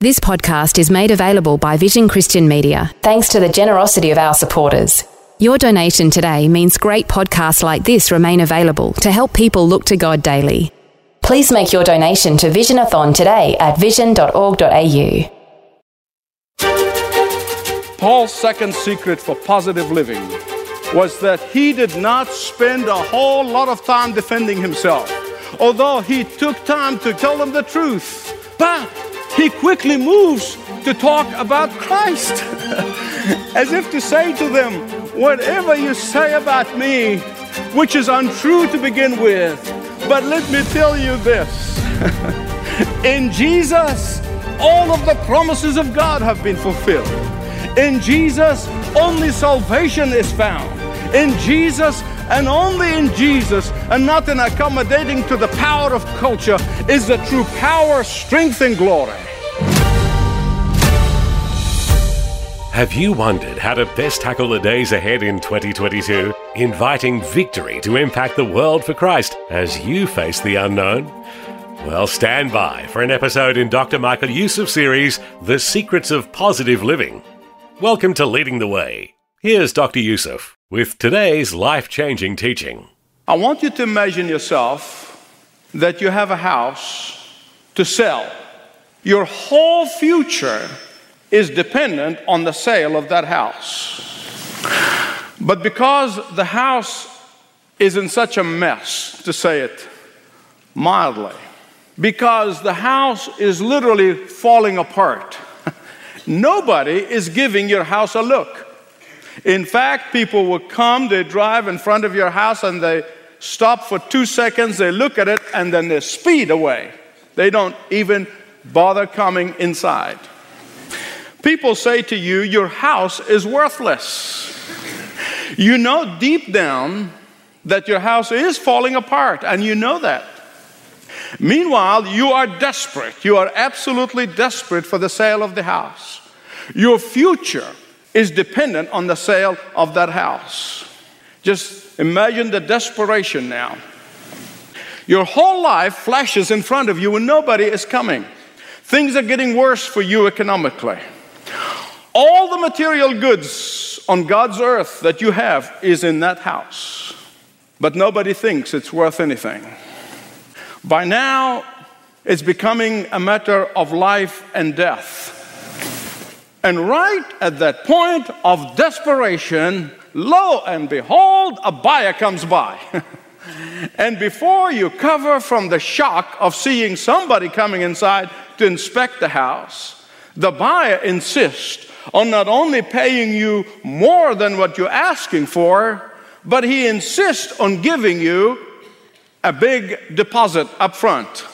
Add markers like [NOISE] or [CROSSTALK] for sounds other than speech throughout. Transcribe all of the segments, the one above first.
This podcast is made available by Vision Christian Media thanks to the generosity of our supporters. Your donation today means great podcasts like this remain available to help people look to God daily. Please make your donation to Visionathon today at vision.org.au. Paul's second secret for positive living was that he did not spend a whole lot of time defending himself, although he took time to tell them the truth. But he quickly moves to talk about Christ, [LAUGHS] as if to say to them, Whatever you say about me, which is untrue to begin with, but let me tell you this [LAUGHS] in Jesus, all of the promises of God have been fulfilled. In Jesus, only salvation is found. In Jesus, and only in Jesus, and not in accommodating to the power of culture, is the true power, strength, and glory. Have you wondered how to best tackle the days ahead in 2022, inviting victory to impact the world for Christ as you face the unknown? Well, stand by for an episode in Dr. Michael Youssef's series, The Secrets of Positive Living. Welcome to Leading the Way. Here's Dr. Youssef with today's life changing teaching. I want you to imagine yourself that you have a house to sell. Your whole future is dependent on the sale of that house. But because the house is in such a mess, to say it mildly, because the house is literally falling apart, [LAUGHS] nobody is giving your house a look. In fact, people will come, they drive in front of your house and they stop for two seconds, they look at it, and then they speed away. They don't even bother coming inside. People say to you, Your house is worthless. You know deep down that your house is falling apart, and you know that. Meanwhile, you are desperate. You are absolutely desperate for the sale of the house. Your future is dependent on the sale of that house. Just imagine the desperation now. Your whole life flashes in front of you and nobody is coming. Things are getting worse for you economically. All the material goods on God's earth that you have is in that house, but nobody thinks it's worth anything. By now, it's becoming a matter of life and death. And right at that point of desperation, lo and behold, a buyer comes by. [LAUGHS] and before you cover from the shock of seeing somebody coming inside to inspect the house, the buyer insists on not only paying you more than what you're asking for, but he insists on giving you a big deposit up front.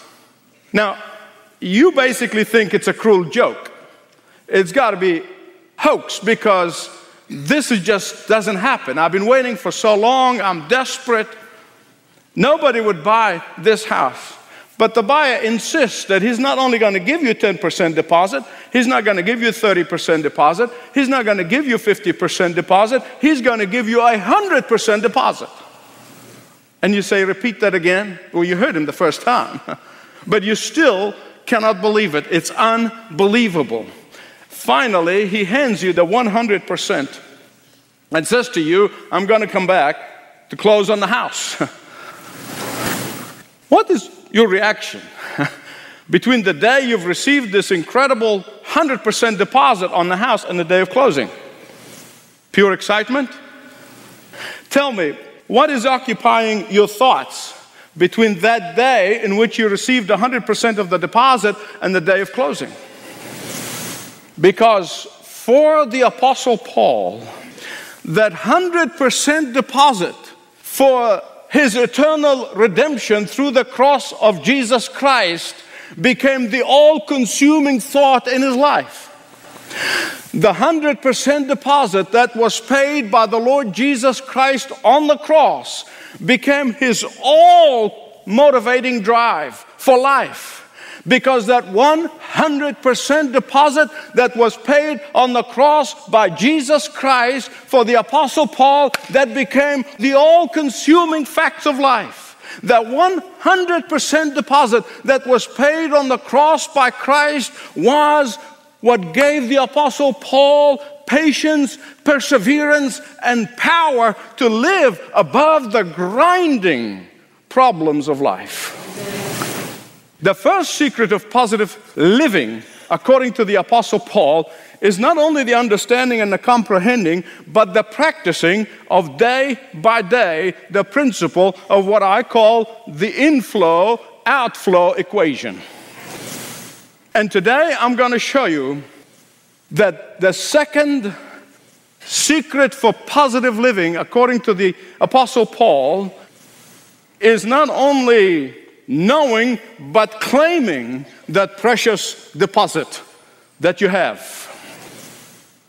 Now, you basically think it's a cruel joke. It's got to be hoax because this just doesn't happen. I've been waiting for so long, I'm desperate. Nobody would buy this house. But the buyer insists that he's not only going to give you 10% deposit, he's not going to give you 30% deposit, he's not going to give you 50% deposit, he's going to give you a 100% deposit. And you say, repeat that again? Well, you heard him the first time, [LAUGHS] but you still cannot believe it. It's unbelievable. Finally, he hands you the 100% and says to you, I'm going to come back to close on the house. [LAUGHS] what is your reaction [LAUGHS] between the day you've received this incredible 100% deposit on the house and the day of closing? Pure excitement? Tell me, what is occupying your thoughts between that day in which you received 100% of the deposit and the day of closing? Because for the Apostle Paul, that 100% deposit for his eternal redemption through the cross of Jesus Christ became the all consuming thought in his life. the 100% deposit that was paid by the Lord Jesus Christ on the cross became his all motivating drive for life. Because that 100% deposit that was paid on the cross by Jesus Christ for the Apostle Paul, that became the all consuming facts of life. That 100% deposit that was paid on the cross by Christ was what gave the Apostle Paul patience, perseverance, and power to live above the grinding problems of life. The first secret of positive living, according to the Apostle Paul, is not only the understanding and the comprehending, but the practicing of day by day the principle of what I call the inflow outflow equation. And today I'm going to show you that the second secret for positive living, according to the Apostle Paul, is not only knowing but claiming that precious deposit that you have.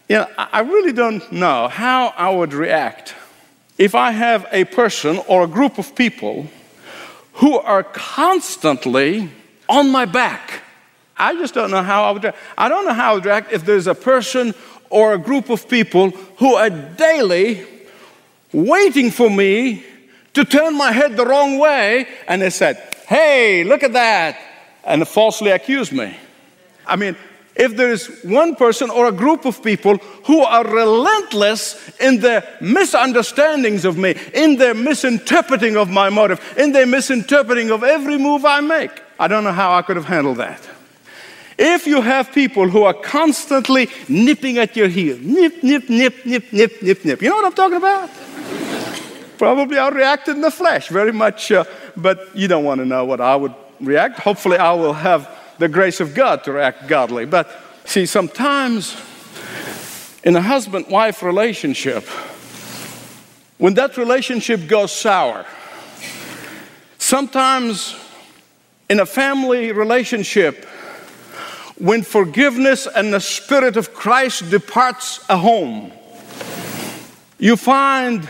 You know, I really don't know how I would react if I have a person or a group of people who are constantly on my back I just don't know how I would react. I don't know how I would react if there's a person or a group of people who are daily waiting for me to turn my head the wrong way and they said, Hey, look at that, and falsely accuse me. I mean, if there is one person or a group of people who are relentless in their misunderstandings of me, in their misinterpreting of my motive, in their misinterpreting of every move I make, I don't know how I could have handled that. If you have people who are constantly nipping at your heel, nip, nip, nip, nip, nip, nip, nip, you know what I'm talking about? Probably I'll react in the flesh very much, uh, but you don't want to know what I would react. Hopefully, I will have the grace of God to react godly. But see, sometimes in a husband wife relationship, when that relationship goes sour, sometimes in a family relationship, when forgiveness and the Spirit of Christ departs a home, you find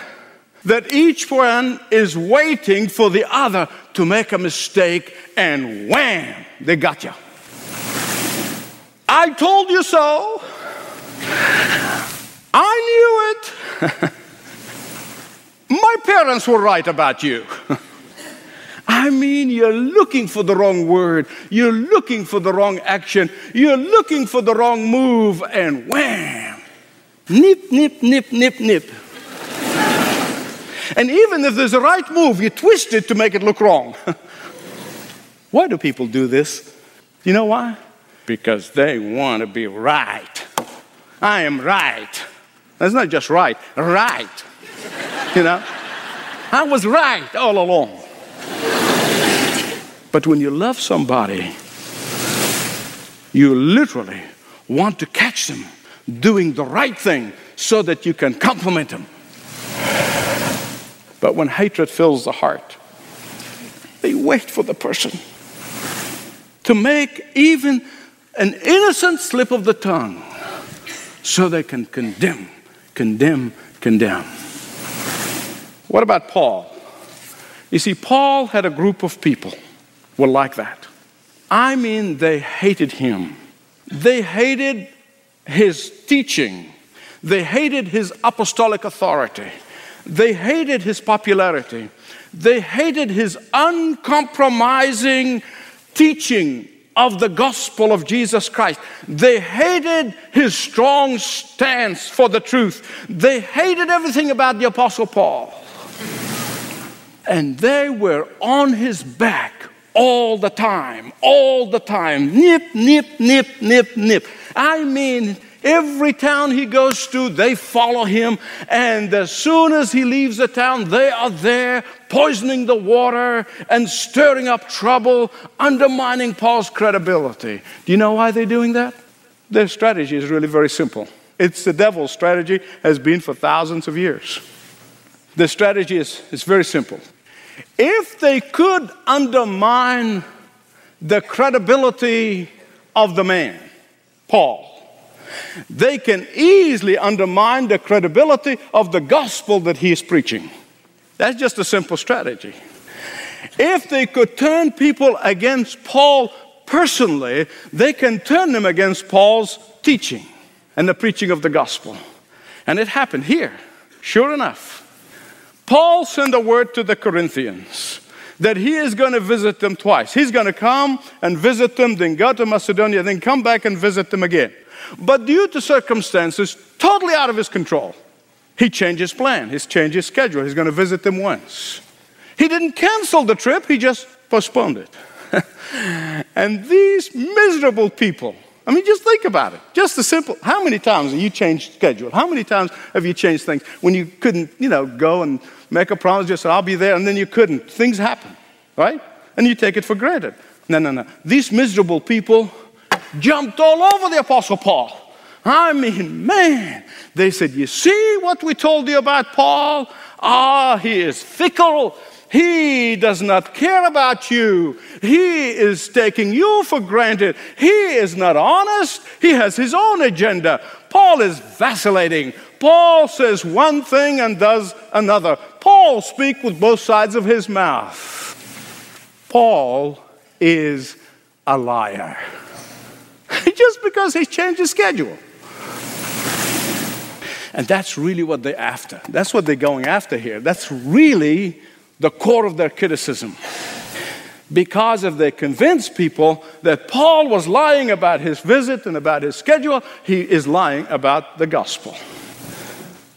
that each one is waiting for the other to make a mistake, and wham, they got you. I told you so. I knew it. [LAUGHS] My parents were right about you. [LAUGHS] I mean, you're looking for the wrong word, you're looking for the wrong action, you're looking for the wrong move, and wham! Nip, nip, nip, nip, nip. And even if there's a right move, you twist it to make it look wrong. [LAUGHS] why do people do this? You know why? Because they want to be right. I am right. That's not just right, right. you know? I was right all along. But when you love somebody, you literally want to catch them doing the right thing so that you can compliment them. But when hatred fills the heart, they wait for the person to make even an innocent slip of the tongue so they can condemn, condemn, condemn. What about Paul? You see, Paul had a group of people were like that. I mean, they hated him. They hated his teaching. They hated his apostolic authority. They hated his popularity. They hated his uncompromising teaching of the gospel of Jesus Christ. They hated his strong stance for the truth. They hated everything about the Apostle Paul. And they were on his back all the time, all the time. Nip, nip, nip, nip, nip. I mean, every town he goes to, they follow him. And as soon as he leaves the town, they are there poisoning the water and stirring up trouble, undermining Paul's credibility. Do you know why they're doing that? Their strategy is really very simple. It's the devil's strategy, has been for thousands of years. The strategy is, is very simple. If they could undermine the credibility of the man, Paul, they can easily undermine the credibility of the gospel that he is preaching. That's just a simple strategy. If they could turn people against Paul personally, they can turn them against Paul's teaching and the preaching of the gospel. And it happened here, sure enough. Paul sent a word to the Corinthians that he is going to visit them twice. He's going to come and visit them, then go to Macedonia, then come back and visit them again. But due to circumstances totally out of his control, he changed his plan, he's changed his schedule. He's going to visit them once. He didn't cancel the trip, he just postponed it. [LAUGHS] and these miserable people, I mean, just think about it. Just a simple, how many times have you changed schedule? How many times have you changed things when you couldn't, you know, go and make a promise, just said, I'll be there, and then you couldn't. Things happen, right? And you take it for granted. No, no, no. These miserable people jumped all over the Apostle Paul. I mean, man, they said, You see what we told you about Paul? Ah, he is fickle. He does not care about you. He is taking you for granted. He is not honest. He has his own agenda. Paul is vacillating. Paul says one thing and does another. Paul speaks with both sides of his mouth. Paul is a liar. [LAUGHS] Just because he changed his schedule. And that's really what they're after. That's what they're going after here. That's really the core of their criticism. Because if they convince people that Paul was lying about his visit and about his schedule, he is lying about the gospel.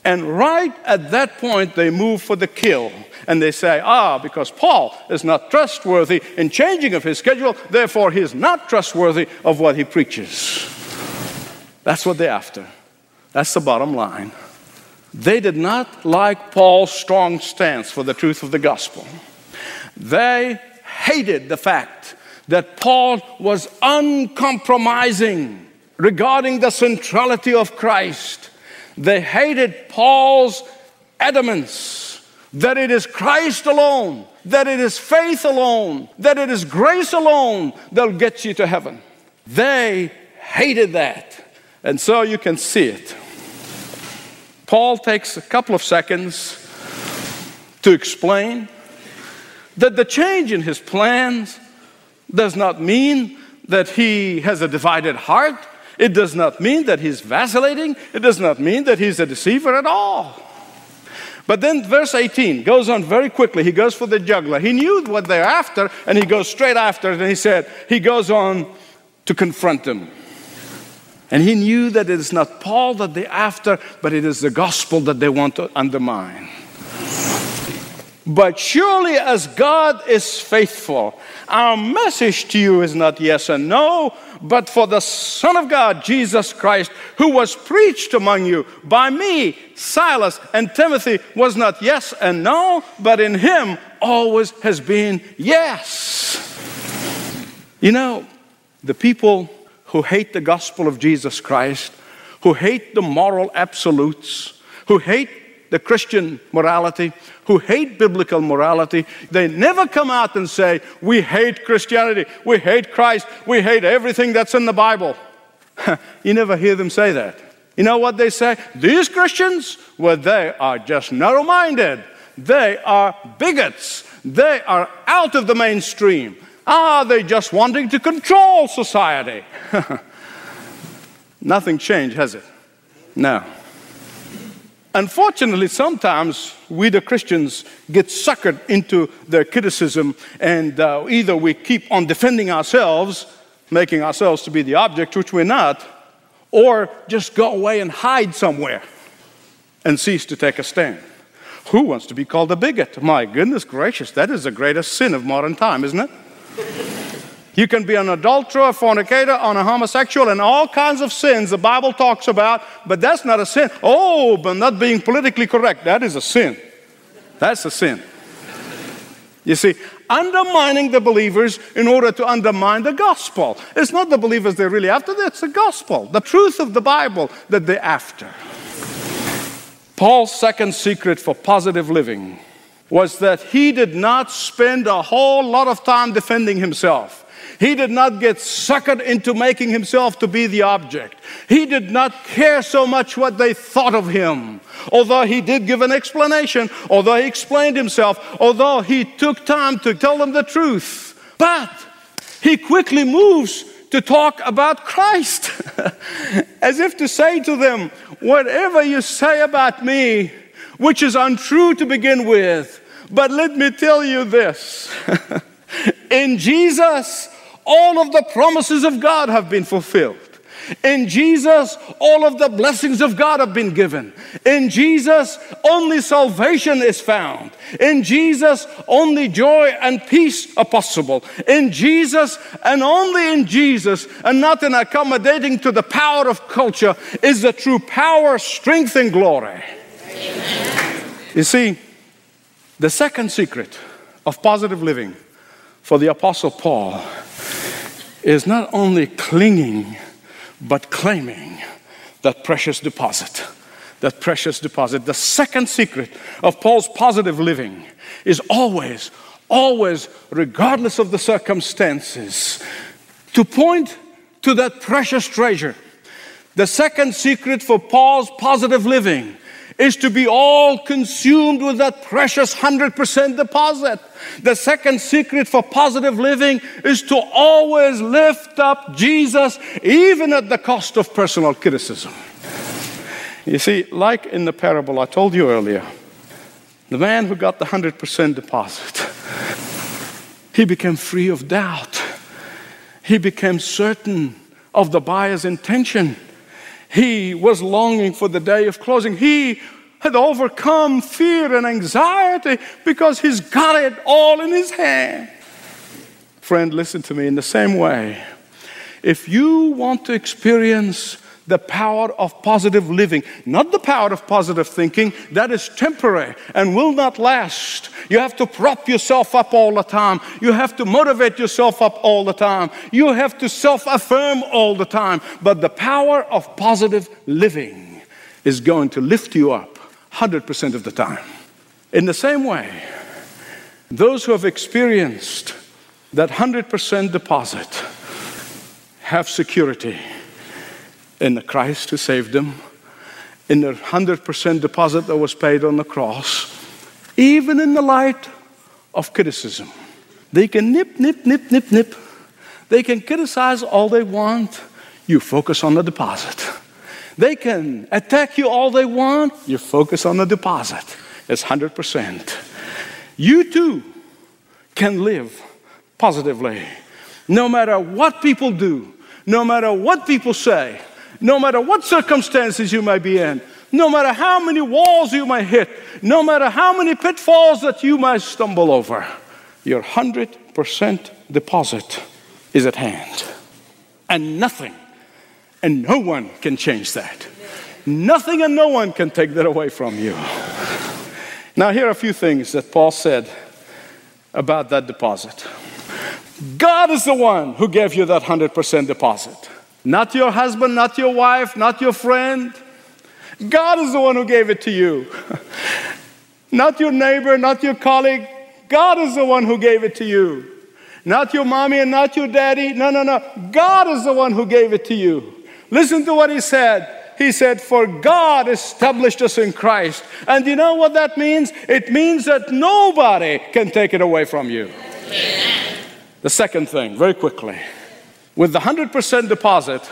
And right at that point, they move for the kill. And they say, ah, because Paul is not trustworthy in changing of his schedule, therefore he is not trustworthy of what he preaches. That's what they're after. That's the bottom line. They did not like Paul's strong stance for the truth of the gospel. They hated the fact that Paul was uncompromising regarding the centrality of Christ. They hated Paul's adamance that it is Christ alone, that it is faith alone, that it is grace alone that'll get you to heaven. They hated that. And so you can see it. Paul takes a couple of seconds to explain that the change in his plans does not mean that he has a divided heart. It does not mean that he's vacillating. It does not mean that he's a deceiver at all. But then verse 18 goes on very quickly. He goes for the juggler. He knew what they're after, and he goes straight after it, and he said, he goes on to confront them. And he knew that it is not Paul that they're after, but it is the gospel that they want to undermine. But surely, as God is faithful, our message to you is not yes and no, but for the Son of God, Jesus Christ, who was preached among you by me, Silas, and Timothy, was not yes and no, but in him always has been yes. You know, the people who hate the gospel of Jesus Christ, who hate the moral absolutes, who hate the Christian morality, who hate biblical morality, they never come out and say, We hate Christianity, we hate Christ, we hate everything that's in the Bible. [LAUGHS] you never hear them say that. You know what they say? These Christians, well, they are just narrow minded, they are bigots, they are out of the mainstream. Are they just wanting to control society? [LAUGHS] Nothing changed, has it? No. Unfortunately, sometimes we, the Christians, get suckered into their criticism, and uh, either we keep on defending ourselves, making ourselves to be the object, which we're not, or just go away and hide somewhere and cease to take a stand. Who wants to be called a bigot? My goodness gracious, that is the greatest sin of modern time, isn't it? You can be an adulterer, a fornicator, on a homosexual, and all kinds of sins the Bible talks about, but that's not a sin. Oh, but not being politically correct, that is a sin. That's a sin. You see, undermining the believers in order to undermine the gospel. It's not the believers they're really after, it's the gospel, the truth of the Bible that they're after. Paul's second secret for positive living was that he did not spend a whole lot of time defending himself. He did not get suckered into making himself to be the object. He did not care so much what they thought of him. Although he did give an explanation, although he explained himself, although he took time to tell them the truth. But he quickly moves to talk about Christ, [LAUGHS] as if to say to them, Whatever you say about me, which is untrue to begin with, but let me tell you this [LAUGHS] in Jesus, all of the promises of God have been fulfilled. In Jesus, all of the blessings of God have been given. In Jesus, only salvation is found. In Jesus, only joy and peace are possible. In Jesus, and only in Jesus, and not in accommodating to the power of culture, is the true power, strength, and glory. Amen. You see, the second secret of positive living for the Apostle Paul is not only clinging, but claiming that precious deposit. That precious deposit. The second secret of Paul's positive living is always, always, regardless of the circumstances, to point to that precious treasure. The second secret for Paul's positive living is to be all consumed with that precious 100% deposit. The second secret for positive living is to always lift up Jesus, even at the cost of personal criticism. You see, like in the parable I told you earlier, the man who got the 100% deposit, he became free of doubt. He became certain of the buyer's intention. He was longing for the day of closing. He had overcome fear and anxiety because he's got it all in his hand. Friend, listen to me in the same way. If you want to experience the power of positive living, not the power of positive thinking. That is temporary and will not last. You have to prop yourself up all the time. You have to motivate yourself up all the time. You have to self affirm all the time. But the power of positive living is going to lift you up 100% of the time. In the same way, those who have experienced that 100% deposit have security in the Christ who saved them, in the 100% deposit that was paid on the cross, even in the light of criticism. They can nip, nip, nip, nip, nip. They can criticize all they want. You focus on the deposit. They can attack you all they want. You focus on the deposit. It's 100%. You too can live positively. No matter what people do, no matter what people say, no matter what circumstances you may be in, no matter how many walls you may hit, no matter how many pitfalls that you might stumble over, your 100% deposit is at hand. And nothing and no one can change that. Nothing and no one can take that away from you. Now, here are a few things that Paul said about that deposit. God is the one who gave you that 100% deposit. Not your husband, not your wife, not your friend. God is the one who gave it to you. [LAUGHS] not your neighbor, not your colleague. God is the one who gave it to you. Not your mommy and not your daddy. No, no, no. God is the one who gave it to you. Listen to what he said. He said, For God established us in Christ. And you know what that means? It means that nobody can take it away from you. Amen. The second thing, very quickly, with the 100% deposit,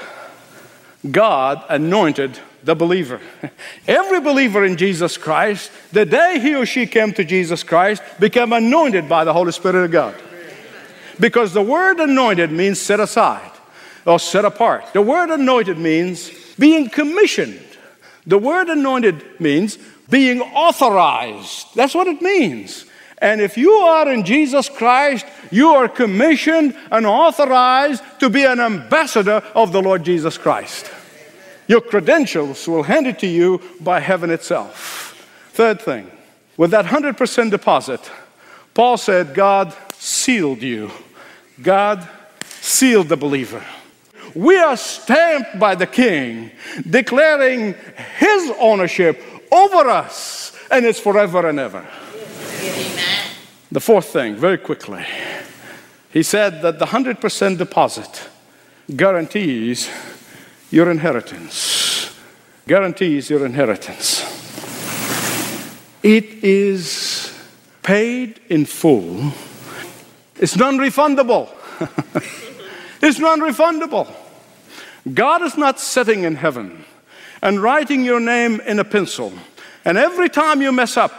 God anointed the believer. [LAUGHS] Every believer in Jesus Christ, the day he or she came to Jesus Christ, became anointed by the Holy Spirit of God. Because the word anointed means set aside or set apart. The word anointed means being commissioned. The word anointed means being authorized. That's what it means. And if you are in Jesus Christ, you are commissioned and authorized to be an ambassador of the Lord Jesus Christ. Your credentials will hand it to you by heaven itself. Third thing, with that 100% deposit, Paul said, God sealed you. God sealed the believer. We are stamped by the King, declaring His ownership over us, and it's forever and ever. Amen. The fourth thing, very quickly, He said that the 100% deposit guarantees your inheritance. Guarantees your inheritance. It is paid in full. It's non refundable. [LAUGHS] it's non refundable. God is not sitting in heaven and writing your name in a pencil. And every time you mess up,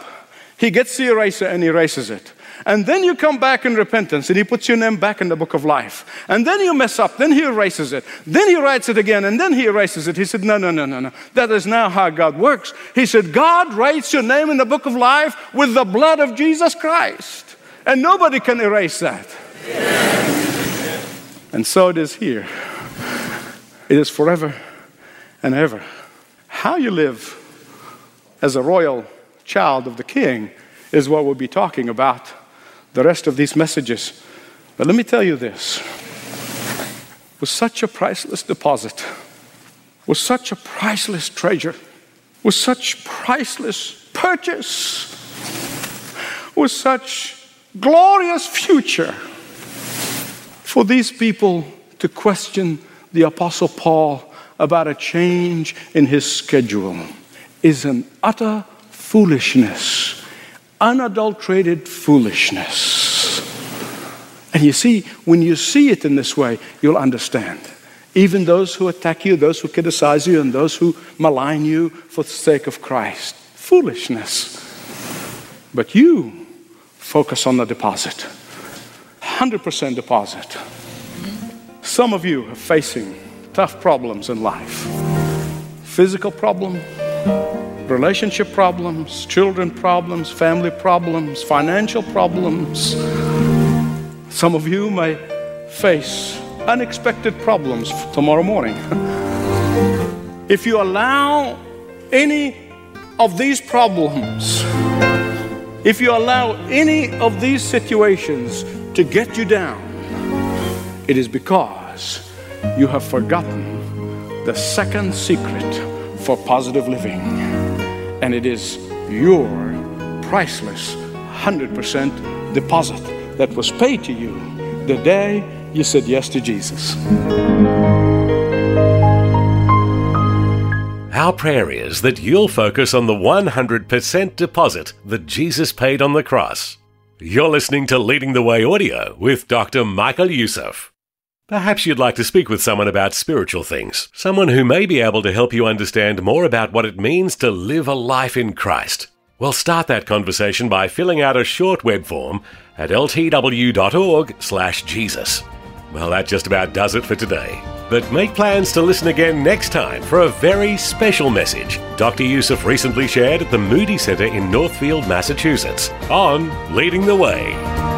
he gets the eraser and erases it. And then you come back in repentance and he puts your name back in the book of life. And then you mess up, then he erases it. Then he writes it again and then he erases it. He said, No, no, no, no, no. That is now how God works. He said, God writes your name in the book of life with the blood of Jesus Christ. And nobody can erase that. And so it is here. It is forever and ever. How you live as a royal child of the king is what we'll be talking about the rest of these messages. But let me tell you this with such a priceless deposit, with such a priceless treasure, with such priceless purchase, with such glorious future, for these people to question the Apostle Paul about a change in his schedule is an utter foolishness, unadulterated foolishness. And you see, when you see it in this way, you'll understand. Even those who attack you, those who criticize you, and those who malign you for the sake of Christ. Foolishness. But you focus on the deposit 100% deposit. Some of you are facing tough problems in life physical problem, relationship problems, children problems, family problems, financial problems. Some of you may face unexpected problems tomorrow morning. [LAUGHS] if you allow any of these problems, if you allow any of these situations to get you down, it is because you have forgotten the second secret for positive living, and it is your priceless 100% deposit that was paid to you the day you said yes to Jesus. Our prayer is that you'll focus on the 100% deposit that Jesus paid on the cross. You're listening to Leading the Way audio with Dr. Michael Youssef. Perhaps you'd like to speak with someone about spiritual things, someone who may be able to help you understand more about what it means to live a life in Christ. Well, start that conversation by filling out a short web form at ltw.org/jesus. Well, that just about does it for today. But make plans to listen again next time for a very special message Dr. Youssef recently shared at the Moody Center in Northfield, Massachusetts on Leading the Way.